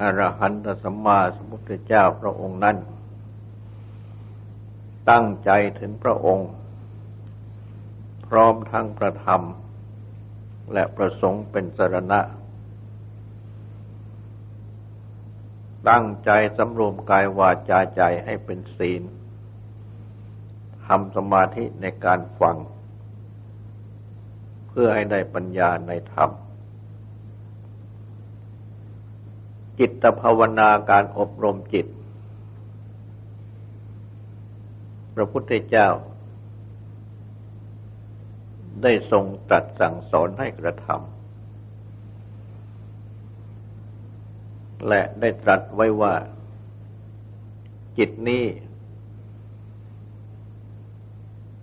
อรหันตสัมมาสัมพุทธเจ้าพระองค์นั้น ตั้งใจถึงพระองค์ พร้อมทั้งประธรรม และประสงค์เป็นสรณะ ตั้งใจสำรวมกายวาจาใจให้เป็นศีลทำสมาธิในการฟัง เพื่อให้ได้ปัญญาในธรรม จิตภาวนาการอบรมจิต พระพุทธเจ้า ได้ทรงตรัสสั่งสอนให้กระทำและได้ตรัสไว้ว่า จิตนี้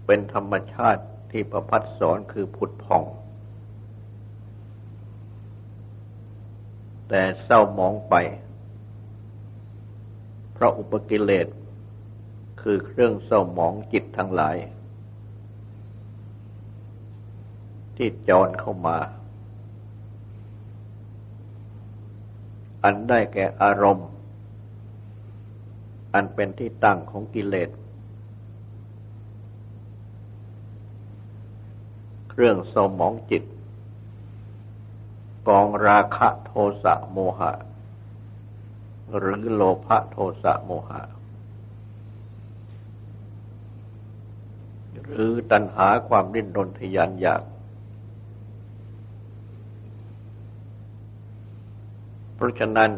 เป็นธรรมชาติที่ประพัดสอนคือผุดผ่อง แต่เศร้าหมองไป เพราะอุปกิเลสคือเครื่องเศร้าหมองจิตทั้งหลาย ที่จรเข้ามา อันได้แก่อารมณ์ อันเป็นที่ตั้งของกิเลส เครื่องเศร้าหมองจิต กองราคะโทสะโมหะ หรือโลภะโทสะโมหะ หรือตัณหาความดิ้นรนทยานอยาก เพราะฉะนั้น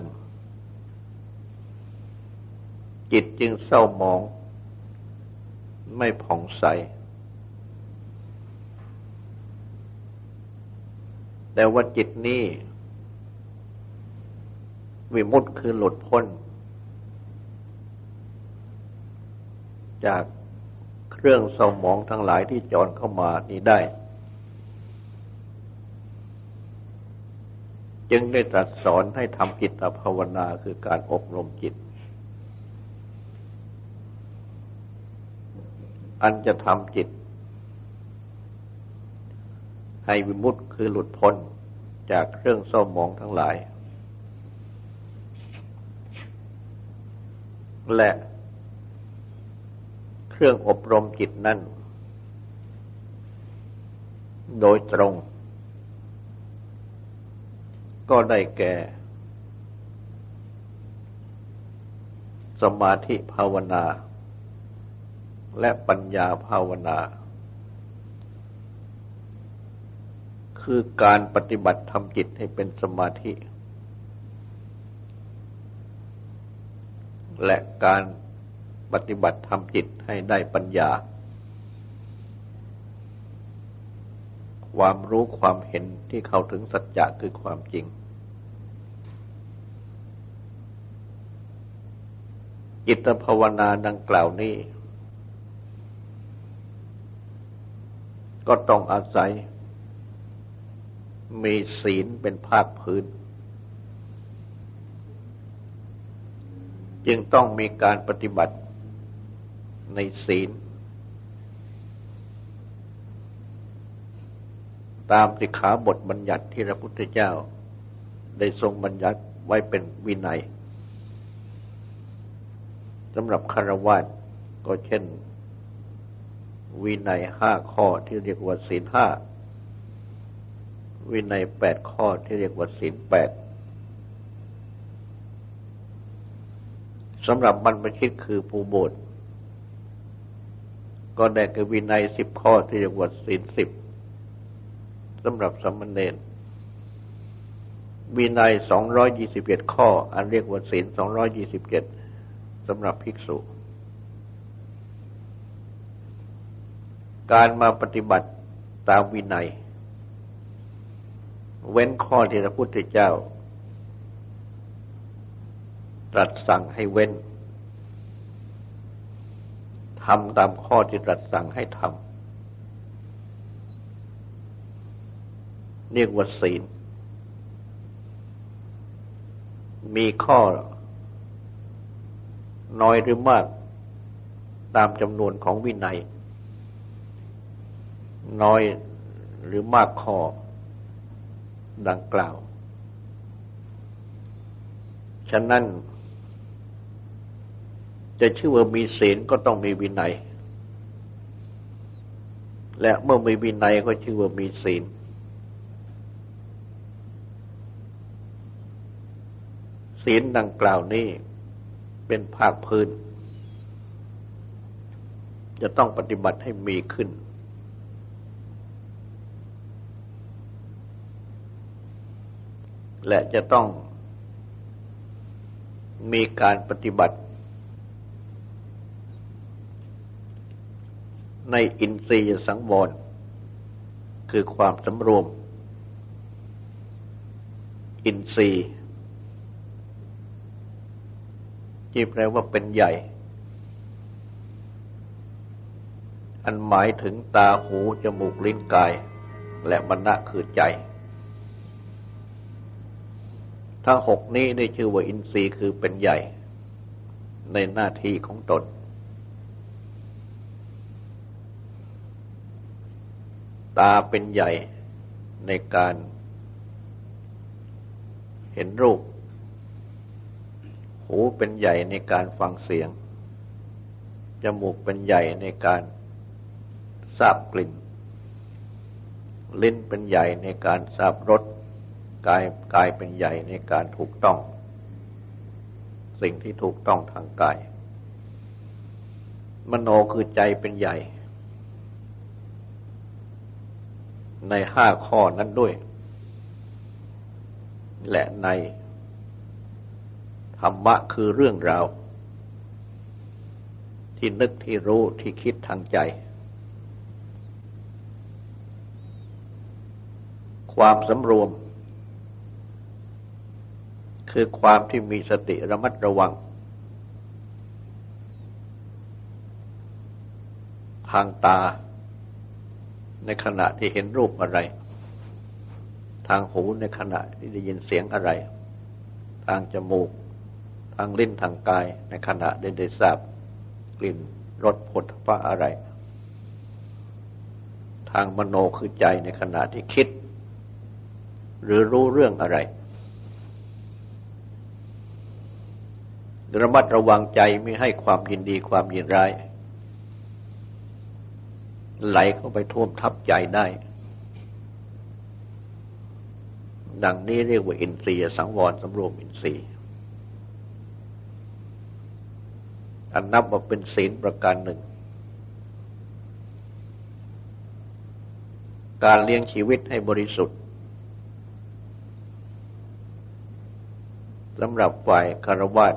จิตจึงเศร้าหมอง ไม่ผ่องใส แต่ว่าจิตนี้วิมุตต์คือหลุดพ้น จากเครื่องสมองทั้งหลายที่จรเข้ามานี้ได้ จึงได้ตรัสสอนให้ทำจิตภาวนาคือการอบรมจิต อันจะทำจิต ให้วิมุตต์คือหลุดพ้นจากเครื่องเศร้าหมองทั้งหลาย และเครื่องอบรมจิตนั่น โดยตรง ก็ได้แก่ สมาธิภาวนา และปัญญาภาวนา คือการปฏิบัติทำจิตให้เป็นสมาธิ และการปฏิบัติทำจิตให้ได้ปัญญา ความรู้ความเห็นที่เข้าถึงสัจจะคือความจริง จิตภาวนาดังกล่าวนี้ ก็ต้องอาศัย มีศีลเป็นภาคพื้น จึงต้องมีการปฏิบัติในศีล ตามสิกขาบทบัญญัติที่พระพุทธเจ้า ได้ทรงบัญญัติไว้เป็นวินัยสำหรับคารวะก็เช่น วินัยห้าข้อที่เรียกว่าศีลห้า วินัยแปดข้อที่เรียกว่าศีลแปดสำหรับบรรพชิตคือภูโบสก็ได้กับวินัยสิบข้อที่เรียกว่าศีลสิบสำหรับสมณเณรวินัยสองร้อยยี่สิบเอ็ดข้อ อันเรียกว่าศีลสองร้อยยี่สิบเจ็ดสำหรับภิกษุ การมาปฏิบัติตามวินัย เว้นข้อที่พระพุทธเจ้า ตรัสสั่งให้เว้นทำตามข้อที่ตรัสสั่งให้ทำเรียกว่าศีล มีข้อ น้อยหรือมาก ตามจำนวนของวินัย น้อยหรือมากข้อ ดังกล่าว ฉะนั้น จะชื่อว่ามีศีลก็ต้องมีวินัย และเมื่อมีวินัยก็ชื่อว่ามีศีล ศีลดังกล่าวนี้เป็นภาคพื้น จะต้องปฏิบัติให้มีขึ้น และจะต้องมีการปฏิบัติ ในอินทรียสังวรคือความสำรวม อินทรีย์ที่แปลว่าเป็นใหญ่ อันหมายถึงตาหู จมูก ลิ้นกาย และมณะคือใจ ทั้งหกนี้ได้ชื่อว่าอินทรีย์คือเป็นใหญ่ ในหน้าที่ของตน ตาเป็นใหญ่ในการเห็นรูป หูเป็นใหญ่ในการฟังเสียง จมูกเป็นใหญ่ในการทราบกลิ่น ลิ้นเป็นใหญ่ในการทราบรส กายกายเป็นใหญ่ในการถูกต้อง สิ่งที่ถูกต้องทางกาย มโนคือใจเป็นใหญ่ ในห้าข้อนั้นด้วย และในธรรมะคือเรื่องราว ที่นึกที่รู้ที่คิดทางใจ ความสำรวม คือความที่มีสติระมัดระวัง ทางตา ในขณะที่เห็นรูปอะไร ทางหูในขณะที่ได้ยินเสียงอะไร ทางจมูก ทางลิ้นทางกาย ในขณะได้ได้ทราบกลิ่นรสผลพระอะไร ทางมโนคือใจในขณะที่คิด หรือรู้เรื่องอะไร ระมัดระวังใจไม่ให้ความยินดีความยินร้าย ไหลเข้าไปท่วมทับใจได้ ดังนี้เรียกว่าอินทรียสังวรสำรวมอินทรีย์อันนับว่าเป็นศีลประการหนึ่ง การเลี้ยงชีวิตให้บริสุทธิ์สำหรับฝ่ายคารวะ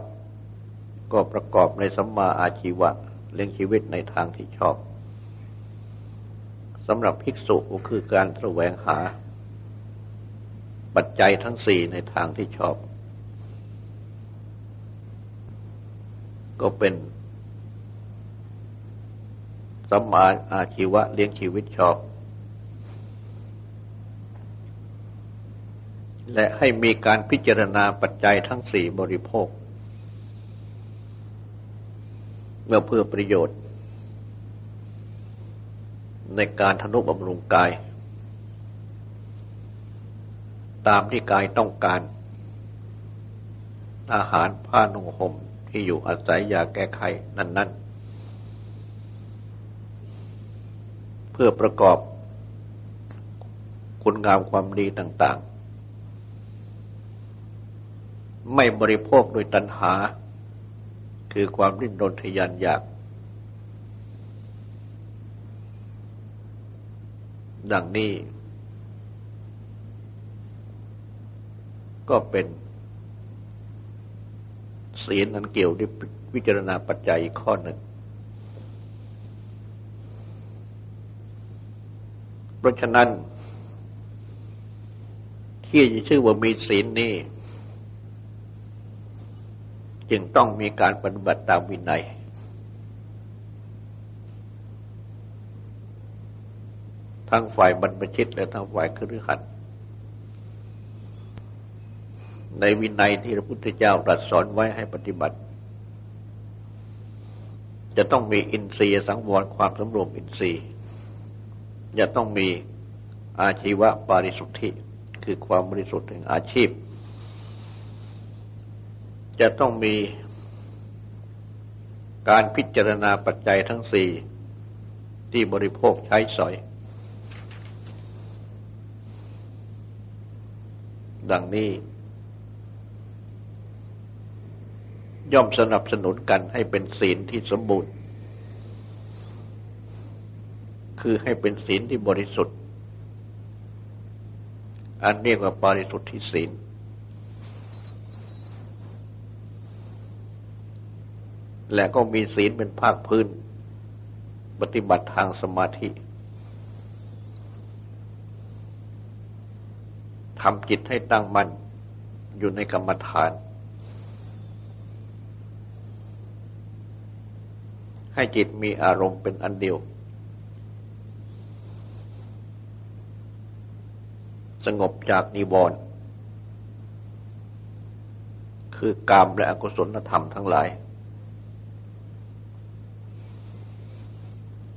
ก็ประกอบในสัมมาอาชีวะเลี้ยงชีวิตในทางที่ชอบสำหรับภิกษุก็คือการแสวงหา ปัจจัยทั้งสี่ในทางที่ชอบ ก็เป็นสัมมาอาชีวะเลี้ยงชีวิตชอบ และให้มีการพิจารณาปัจจัยทั้งสี่บริโภค เมื่อเพื่อประโยชน์ ในการทนุบำรุงกาย ตามที่กายต้องการ อาหารผ้านุ่งห่มที่อยู่อาศัยยาแก้ไขนั้น ๆ เพื่อประกอบคุณงามความดีต่าง ๆ ไม่บริโภคโดยตัณหา คือความริ้นรนทยานอยาก ดังนี้ ก็เป็นศีลนั้นเกี่ยวด้วยวิจารณาปัจจัยข้อหนึ่ง เพราะฉะนั้น ที่จะชื่อว่ามีศีลนี้ จึงต้องมีการปฏิบัติตามวินัย ทั้งฝ่ายบรรพชิตและทั้งฝ่ายครือขัดในวินัยที่พระพุทธเจ้าตรัสสอนไว้ให้ปฏิบัติ จะต้องมีอินทรีย์สังวรความสำรวมอินทรีย์จะต้องมีอาชีวะปาริสุทธิ คือความบริสุทธิ์ถึงอาชีพ จะต้องมีการพิจารณาปัจจัยทั้งสี่ที่บริโภคใช้สอย ดังนี้ ย่อมสนับสนุนกันให้เป็นศีลที่สมบูรณ์ คือให้เป็นศีลที่บริสุทธิ์ อันเรียกว่าปาริสุทธิศีล และก็มีศีลเป็นภาคพื้น ปฏิบัติทางสมาธิทำจิตให้ตั้งมั่นอยู่ในกรรมฐาน ให้จิตมีอารมณ์เป็นอันเดียว สงบจากนิวรณ์คือกามและอกุศลธรรมทั้งหลาย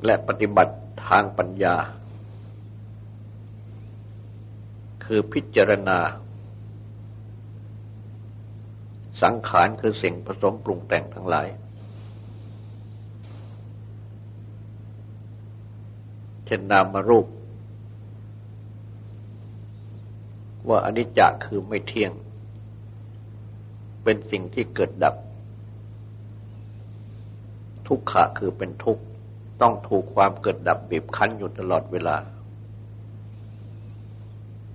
และปฏิบัติทางปัญญา คือพิจารณา สังขารคือสิ่งผสมปรุงแต่งทั้งหลาย เช่นนามารูป ว่าอนิจจคือไม่เที่ยง เป็นสิ่งที่เกิดดับ ทุกขะคือเป็นทุกข์ ต้องถูกความเกิดดับบีบคั้นอยู่ตลอดเวลา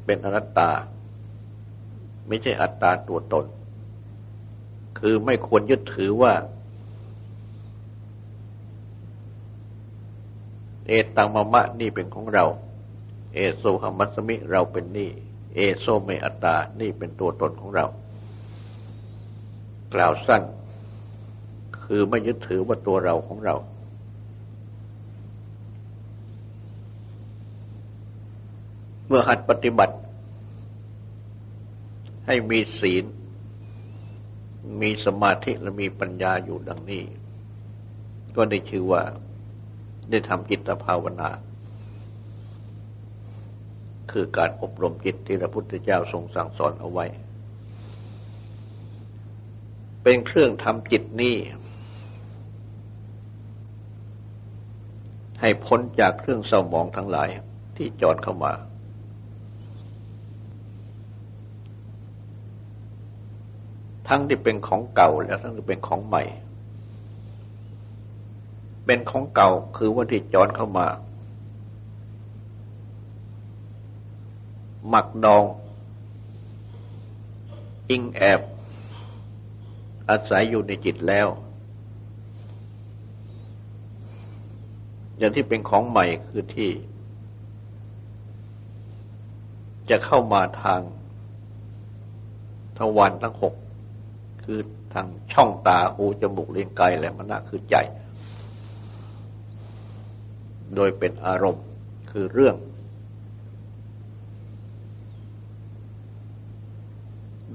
เป็นอนัตตา ไม่ใช่อัตตาตัวตน คือไม่ควรยึดถือว่า เอตังมะมะนี่เป็นของเรา เอโซหมัสมิเราเป็นนี่ เอโซเมอัตตา นี่เป็นตัวตนของเรา กล่าวสั้น คือไม่ยึดถือว่าตัวเราของเรา เมื่อหัดปฏิบัติ ให้มีศีล มีสมาธิและมีปัญญาอยู่ดังนี้ ก็ได้ชื่อว่าได้ทำจิตภาวนา คือการอบรมจิตที่พระพุทธเจ้าทรงสั่งสอนเอาไว้ เป็นเครื่องทำจิตนี้ให้พ้นจากเครื่องเศร้าหมองทั้งหลายที่จอดเข้ามา ทั้งที่เป็นของเก่าและทั้งที่เป็นของใหม่ เป็นของเก่าคือว่าที่จอนเข้ามา หมักดอง อิงแอบ อาศัยอยู่ในจิตแล้ว อย่างที่เป็นของใหม่คือที่ จะเข้ามาทางทวันทั้งหก คือทางช่องตาหูจมูกเลี้ยงกายและมันน่าคือใจ โดยเป็นอารมณ์คือเรื่อง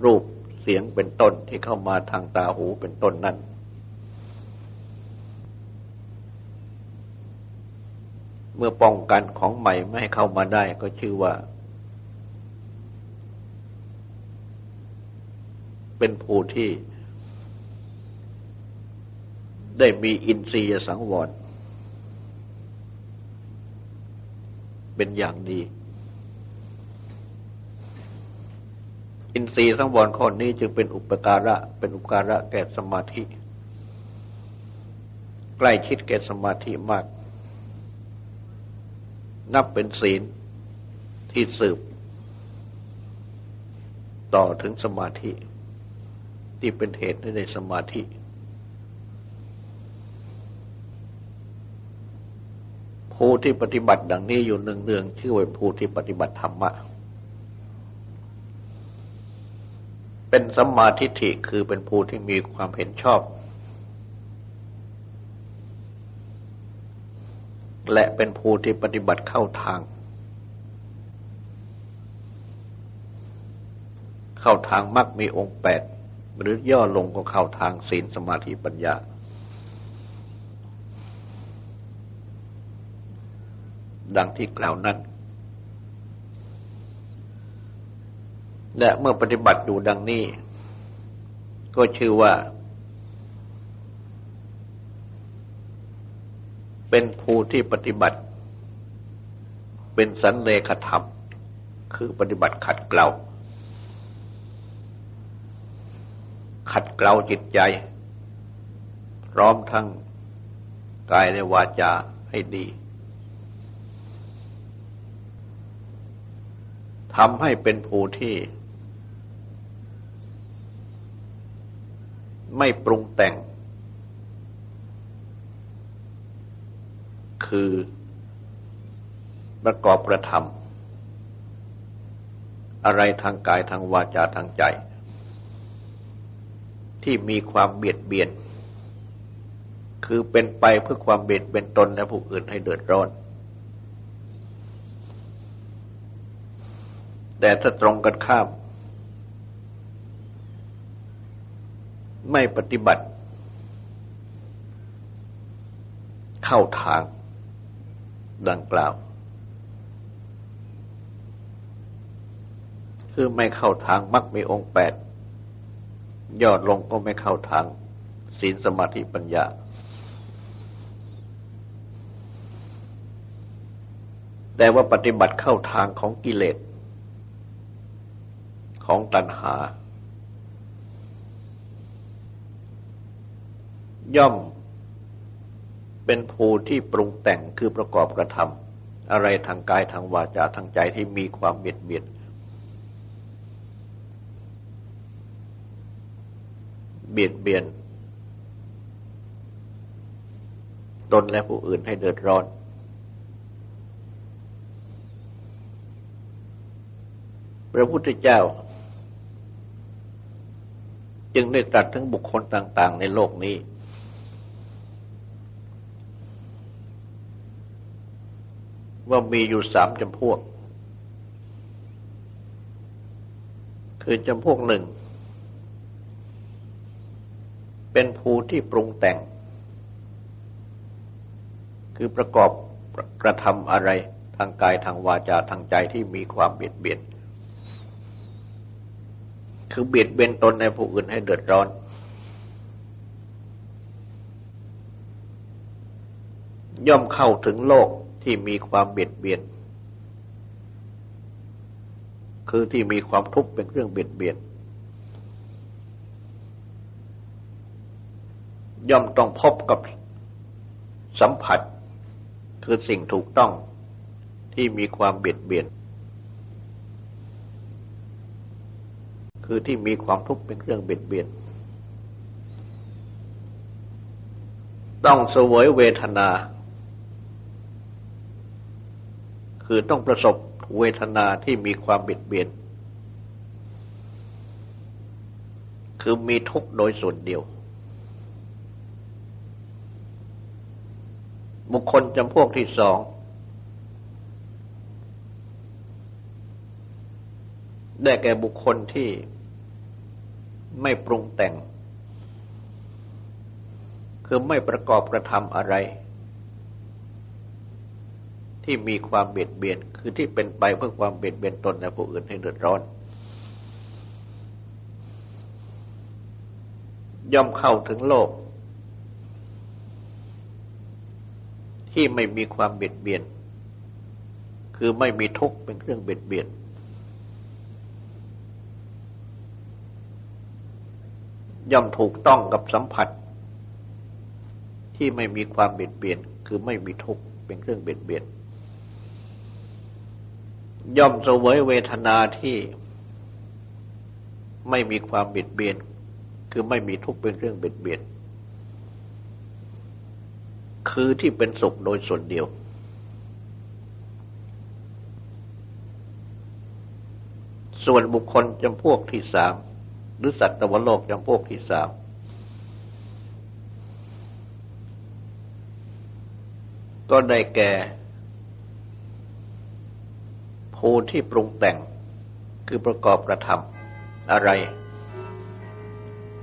รูปเสียงเป็นต้นที่เข้ามาทางตาหูเป็นต้นนั้นเมื่อป้องกันของใหม่ไม่ให้เข้ามาได้ก็ชื่อว่า เป็นผู้ที่ได้มีอินทรียสังวร เป็นอย่างดี อินทรียสังวรข้อนี้จึงเป็นอุปการะ เป็นอุปการะแก่สมาธิ ใกล้ชิดแก่สมาธิมาก นับเป็นศีลที่สืบ ต่อถึงสมาธิ ที่เป็นเหตุให้ได้สมาธิ ผู้ที่ปฏิบัติดังนี้อยู่เนืองๆชื่อว่าผู้ที่ปฏิบัติธรรมะ เป็นสัมมาทิฏฐิคือเป็นผู้ที่มีความเห็นชอบ และเป็นผู้ที่ปฏิบัติเข้าทางเข้าทางมักมีองค์แปด หรือย่อลงก็เข้าทางศีลสมาธิปัญญา ดังที่กล่าวนั้นและเมื่อปฏิบัติอยู่ดังนี้ ก็ชื่อว่า เป็นผู้ที่ปฏิบัติ เป็นสันเลขธรรม คือปฏิบัติขัดเกลา ขัดเกลาจิตใจ พร้อมทั้งกายและวาจาให้ดีทำให้เป็นผู้ที่ ไม่ปรุงแต่ง คือประกอบกระทำอะไรทางกายทางวาจาทางใจ ที่มีความเบียดเบียน คือเป็นไปเพื่อความเบียดเบียนตนและผู้อื่นให้เดือดร้อน แต่ถ้าตรงกันข้าม ไม่ปฏิบัติ เข้าทางดังกล่าว คือไม่เข้าทางมักมีองค์แปด ยอดลงก็ไม่เข้าทางศีลสมาธิปัญญา แต่ว่าปฏิบัติเข้าทางของกิเลส ของตัณหา ย่อมเป็นภูที่ปรุงแต่งคือประกอบกระทำอะไรทางกายทางวาจาทางใจที่มีความเบียดเบียน เบียดเบียน ตนและผู้อื่นให้เดือดร้อน พระพุทธเจ้า จึงได้ตรัสถึงบุคคลต่าง ๆ ในโลกนี้ ว่ามีอยู่สามจำพวก คือจำพวกหนึ่ง เป็นภูที่ปรุงแต่ง คือประกอบกระทำอะไรทางกายทางวาจาทางใจที่มีความเบียดเบียน คือเบียดเบียนตนในผู้อื่นให้เดือดร้อน ย่อมเข้าถึงโลกที่มีความเบียดเบียน คือที่มีความทุกข์เป็นเครื่องเบียดเบียนย่ ย่อมต้องพบกับสัมผัส คือสิ่งถูกต้องที่มีความเบียดเบียน คือที่มีความทุกข์เป็นเครื่องเบียดเบียน ต้องเสวยเวทนา คือต้องประสบเวทนาที่มีความเบียดเบียน คือมีทุกข์โดยส่วนเดียว บุคคลจำพวกที่สอง ได้แก่บุคคลที่ไม่ปรุงแต่ง คือไม่ประกอบกระทำอะไร ที่มีความเบียดเบียน คือที่เป็นไปเพื่อความเบียดเบียนตนและผู้อื่นให้เดือดร้อน ย่อมเข้าถึงโลก ที่ไม่มีความเบียดเบียน คือไม่มีทุกข์เป็นเครื่องเบียดเบียน ย่อมถูกต้องกับสัมผัส ที่ไม่มีความเบียดเบียน คือไม่มีทุกข์เป็นเครื่องเบียดเบียน ย่อมเสวยเวทนาที่ไม่มีความเบียดเบียน คือไม่มีทุกข์เป็นเครื่องเบียดเบียน คือที่เป็นสุขโดยส่วนเดียว ส่วนบุคคลจำพวกที่สามหรือสัตว์ตวโลกจำพวกที่สามก็ได้แก่ภูที่ปรุงแต่งคือประกอบกระทำอะไร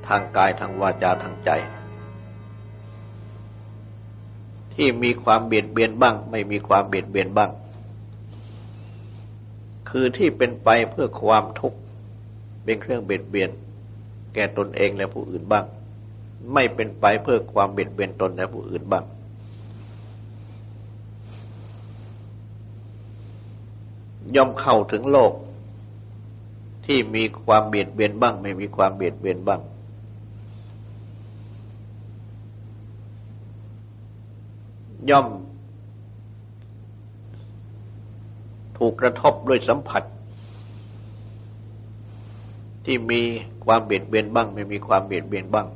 ทางกายทางวาจาทางใจ ที่มีความเบียดเบียนบ้าง ไม่มีความเบียดเบียนบ้าง คือที่เป็นไปเพื่อความทุกข์เป็นเครื่องเบียดเบียน แก่ตนเองและผู้อื่นบ้าง ไม่เป็นไปเพื่อความเบียดเบียนตนและผู้อื่นบ้าง ย่อมเข้าถึงโลกที่มีความเบียดเบียนบ้าง ไม่มีความเบียดเบียนบ้าง ย่อม ถูกกระทบด้วยสัมผัส ที่มีความเบียดเบียนบ้าง ไม่มีความเบียดเบียนบ้าง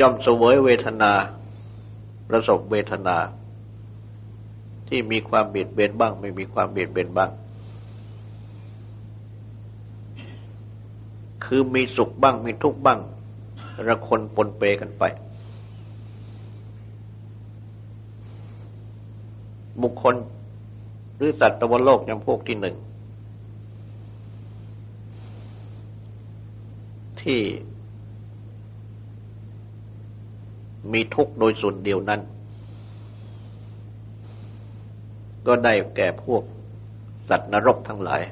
ย่อมเสวยเวทนา ประสบเวทนา ที่มีความเบียดเบียนบ้าง ไม่มีความเบียดเบียนบ้าง คือมีสุขบ้างมีทุกข์บ้างระคนปนเปกันไป บุคคลหรือสัตว์ตวโลกจำพวกที่หนึ่ง ที่มีทุกข์โดยส่วนเดียวนั้น ก็ได้แก่พวกสัตว์นรกทั้งหลาย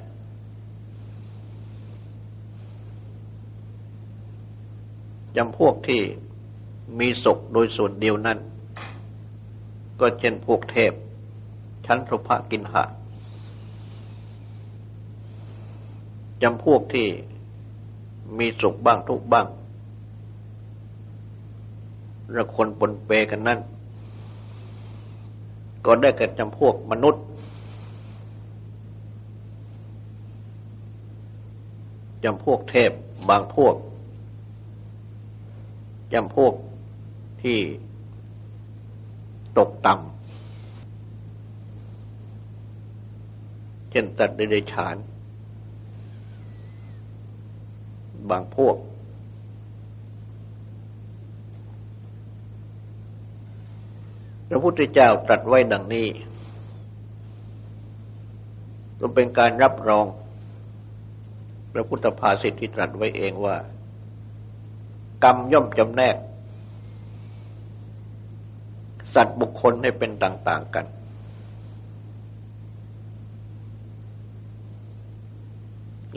จำพวกที่มีสุขโดยส่วนเดียวนั้น ก็เช่นพวกเทพ ชั้นสุภกินหะจำพวกที่มีสุขบ้างทุกบ้างระคนปนเปกันนั่น ก็ได้แก่จำพวกมนุษย์จำพวกเทพบางพวกจำพวกที่ตกต่ำ ช่นตัดเดรัจฉาน บางพวก พระพุทธเจ้าตรัสไว้ดังนี้ก็เป็นการรับรอง พระพุทธภาษิตที่ตรัสไว้เองว่า กรรมย่อมจำแนก สัตว์บุคคลให้เป็นต่าง ๆ กัน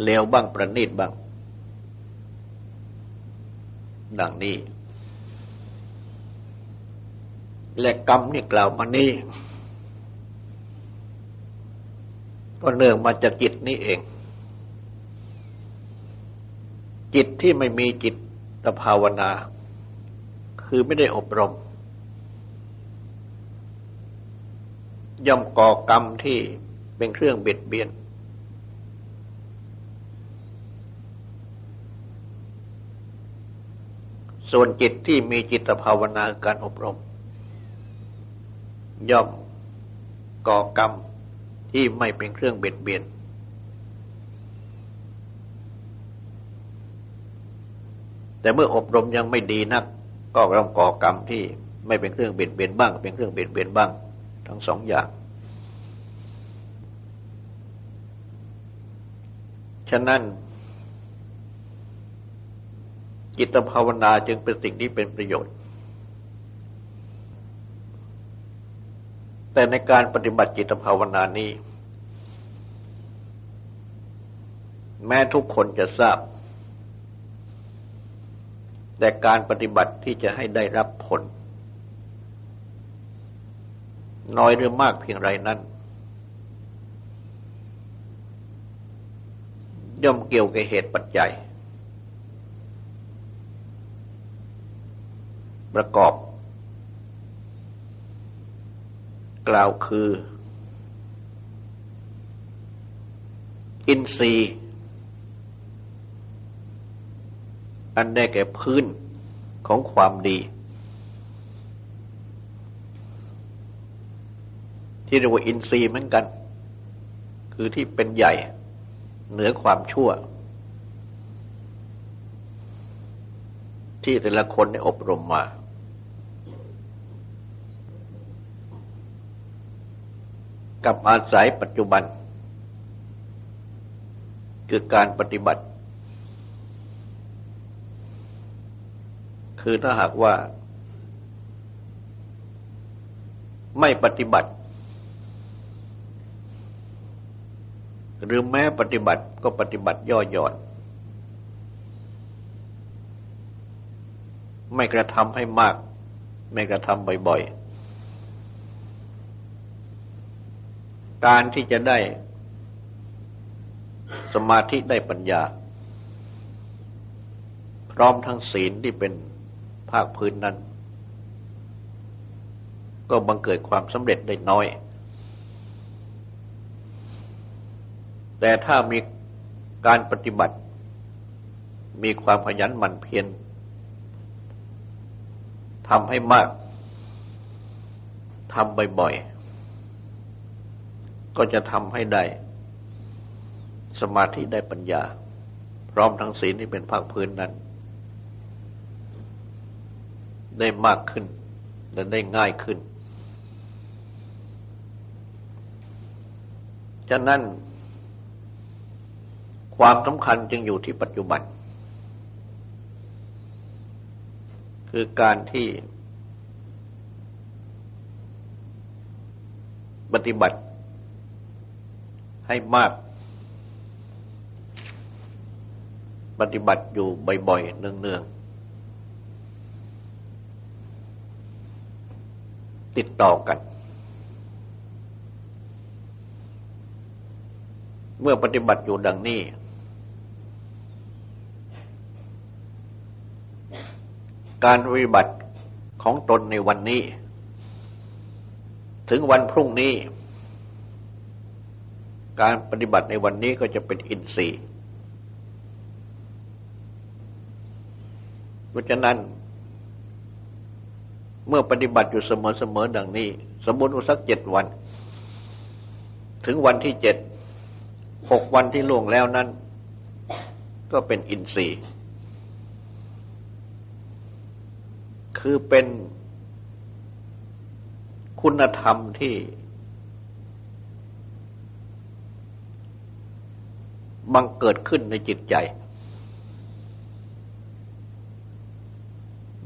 เลวบ้างประณีตบ้าง ดังนี้ และกรรมนี่กล่าวมานี้ก็เนื่องมาจากจิตนี้เอง จิตที่ไม่มีจิตตภาวนา คือไม่ได้อบรม ย่อมก่อกรรมที่เป็นเครื่องเบียดเบียน ส่วนจิตที่มีจิตภาวนาการอบรม ย่อมก่อกรรมที่ไม่เป็นเครื่องเบียดเบียน แต่เมื่ออบรมยังไม่ดีนัก ก็ต้องก่อกรรมที่ไม่เป็นเครื่องเบียดเบียนบ้าง เป็นเครื่องเบียดเบียนบ้าง ทั้งสองอย่าง ฉะนั้น จิตภาวนาจึงเป็นสิ่งที่เป็นประโยชน์ แต่ในการปฏิบัติจิตภาวนานี้ แม้ทุกคนจะทราบ แต่การปฏิบัติที่จะให้ได้รับผล น้อยหรือมากเพียงไรนั้นย่อมเกี่ยวกับเหตุปัจจัย ประกอบ กล่าวคือ อินทรีย์อันได้แก่พื้นของความดี ที่เรียกว่าอินทรีย์เหมือนกัน คือที่เป็นใหญ่ เหนือความชั่ว ที่แต่ละคนได้อบรมมา กับอาศัยปัจจุบัน คือการปฏิบัติ คือถ้าหากว่า ไม่ปฏิบัติ หรือแม้ปฏิบัติก็ปฏิบัติย่อหย่อน ไม่กระทำให้มาก ไม่กระทำบ่อยๆ การที่จะได้สมาธิได้ปัญญา พร้อมทั้งศีลที่เป็นภาคพื้นนั้น ก็บังเกิดความสำเร็จได้น้อย แต่ถ้ามีการปฏิบัติ มีความขยันหมั่นเพียรทำให้มากทำบ่อยๆ ก็จะทำให้ได้สมาธิได้ปัญญา พร้อมทั้งศีลที่เป็นภาคพื้นนั้น ได้มากขึ้นและได้ง่ายขึ้น ฉะนั้นความสำคัญจึงอยู่ที่ปัจจุบัน คือการที่ปฏิบัติ ให้มาก ปฏิบัติอยู่บ่อยๆ เนืองๆ ติดต่อกัน เมื่อปฏิบัติอยู่ดังนี้ การปฏิบัติของตนในวันนี้ ถึงวันพรุ่งนี้ การปฏิบัติในวันนี้ก็จะเป็นอินทรีย์ เพราะฉะนั้น เมื่อปฏิบัติอยู่เสมอๆดังนี้ สมมติว่าสักเจ็ดวัน ถึงวันที่เจ็ดหกวันที่ล่วงแล้วนั้น ก็เป็นอินทรีย์ คือเป็นคุณธรรมที่ บังเกิดขึ้นในจิตใจ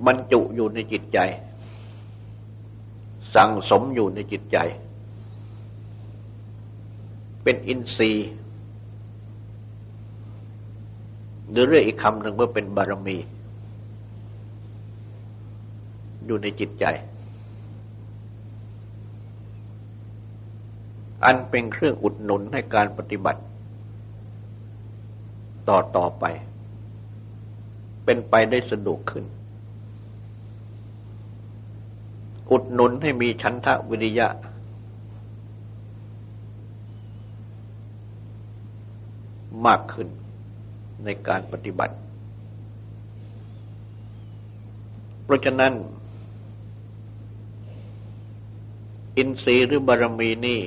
บรรจุอยู่ในจิตใจ สั่งสมอยู่ในจิตใจ เป็นอินทรีย์หรือเรียกอีกคำหนึ่งว่าเป็นบารมี อยู่ในจิตใจ อันเป็นเครื่องอุดหนุนให้การปฏิบัติ ต่อต่อไป เป็นไปได้สะดวกขึ้น อุดหนุนให้มีชันทะวิริยะ มากขึ้นในการปฏิบัติ เพราะฉะนั้น อินทรีย์หรือบารมีนี่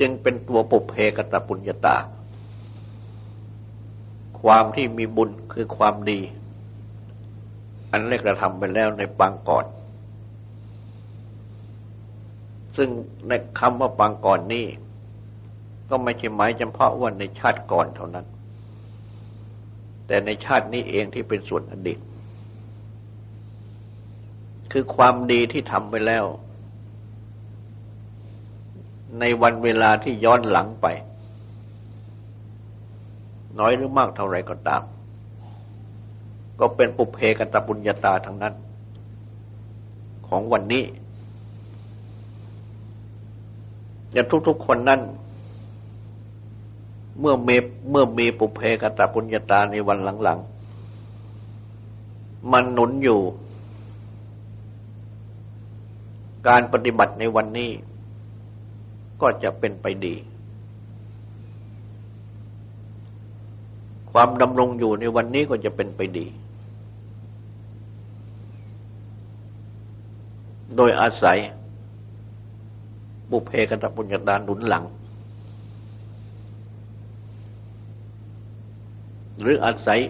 จึงเป็นตัวปุเพกตปุญญาตา ความที่มีบุญคือความดี อันเล็กระทำไปแล้วในปางก่อน ซึ่งในคำว่าปางก่อนนี่ก็ไม่ใช่หมายเฉพาะว่าในชาติก่อนเท่านั้น แต่ในชาตินี้เองที่เป็นส่วนอดีต คือความดีที่ทำไปแล้ว ในวันเวลาที่ย้อนหลังไป น้อยหรือมากเท่าไรก็ตาม ก็เป็นปุเพกัตปุญญาตาทั้งนั้น ของวันนี้อย่าทุกๆคนนั้นเมื่อเมเมื่อมีปุเพกตปุญญาตาในวันหลังๆ มันหนุนอยู่ การปฏิบัติในวันนี้ ก็จะเป็นไปดี ความดำรงอยู่ในวันนี้ก็จะเป็นไปดี โดยอาศัย บุเพกตปุญญาตาหนุนหลัง หรืออาศัย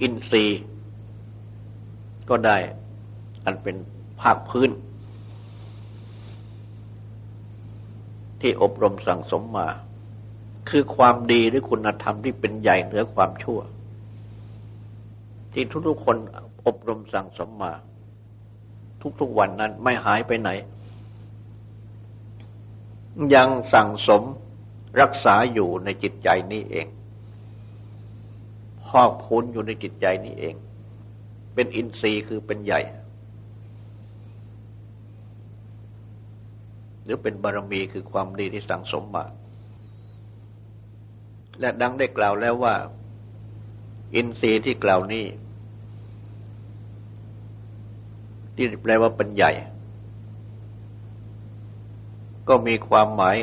อินทรีย์ ก็ได้อันเป็นภาคพื้น ที่อบรมสั่งสมมา คือความดีหรือคุณธรรมที่เป็นใหญ่เหนือความชั่ว ที่ทุกๆคนอบรมสั่งสมมา ทุกๆวันนั้นไม่หายไปไหน ยังสั่งสมรักษาอยู่ในจิตใจนี้เองพอกพูนอยู่ในจิตใจนี้เอง เป็นอินทรีย์คือเป็นใหญ่ หรือเป็นบารมีคือความดีที่สั่งสมมา และดังได้กล่าวแล้วว่า อินทรีย์ที่กล่าวนี้ ที่แปลว่าเป็นใหญ่ ก็มีความหมาย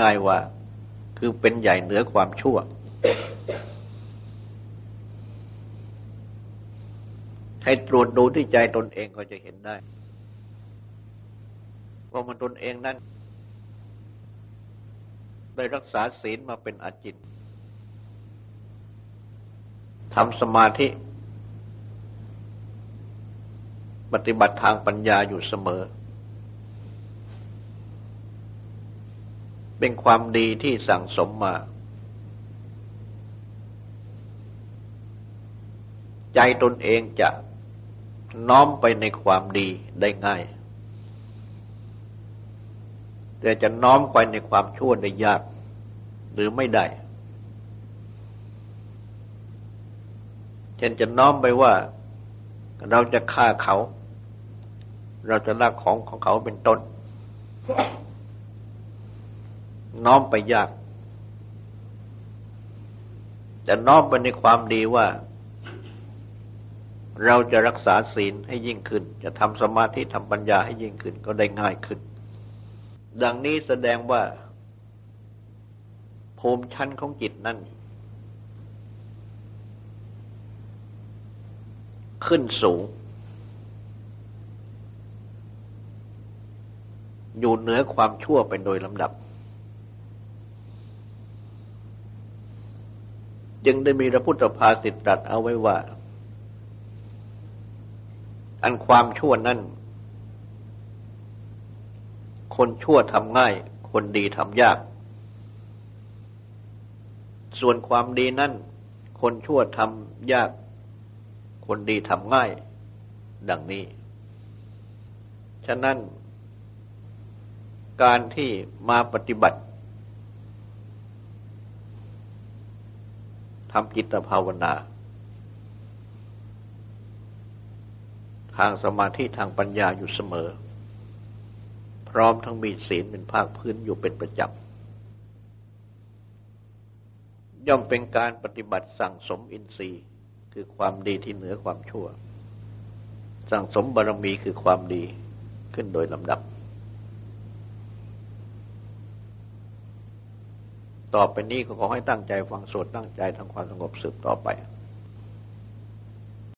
ง่าย ๆว่า คือเป็นใหญ่เหนือความชั่ว ให้ตรวจดูที่ใจตนเองก็จะเห็นได้ว่ามันตนเองนั้นได้รักษาศีลมาเป็นอาจิต ทำสมาธิ ปฏิบัติทางปัญญาอยู่เสมอ เป็นความดีที่สั่งสมมา ใจตนเองจะน้อมไปในความดีได้ง่าย แต่จะน้อมไปในความชั่วได้ยาก หรือไม่ได้ เช่นจะน้อมไปว่าเราจะฆ่าเขา เราจะลักของของเขาเป็นต้น น้อมไปยาก แต่น้อมไปในความดีว่า เราจะรักษาศีลให้ยิ่งขึ้น จะทำสมาธิทำปัญญาให้ยิ่งขึ้นก็ได้ง่ายขึ้น ดังนี้แสดงว่าภูมิชั้นของจิตนั้น ขึ้นสูง อยู่เหนือความชั่วเป็นโดยลำดับ จึงได้มีพระพุทธภาษิตตรัสเอาไว้ว่า อันความชั่วนั้นคนชั่วทำง่าย คนดีทำยาก ส่วนความดีนั้นคนชั่วทำยาก คนดีทำง่าย ดังนี้ ฉะนั้นการที่มาปฏิบัติทำจิตภาวนา ทางสมาธิทางปัญญาอยู่เสมอ พร้อมทั้งมีศีลเป็นภาคพื้นอยู่เป็นประจำย่อมเป็นการปฏิบัติสั่งสมอินทรีย์ คือความดีที่เหนือความชั่ว สั่งสมบารมีคือความดีขึ้นโดยลำดับ ต่อไปนี้ก็ขอให้ตั้งใจฟังสวดตั้งใจทำความสงบสืบต่อไป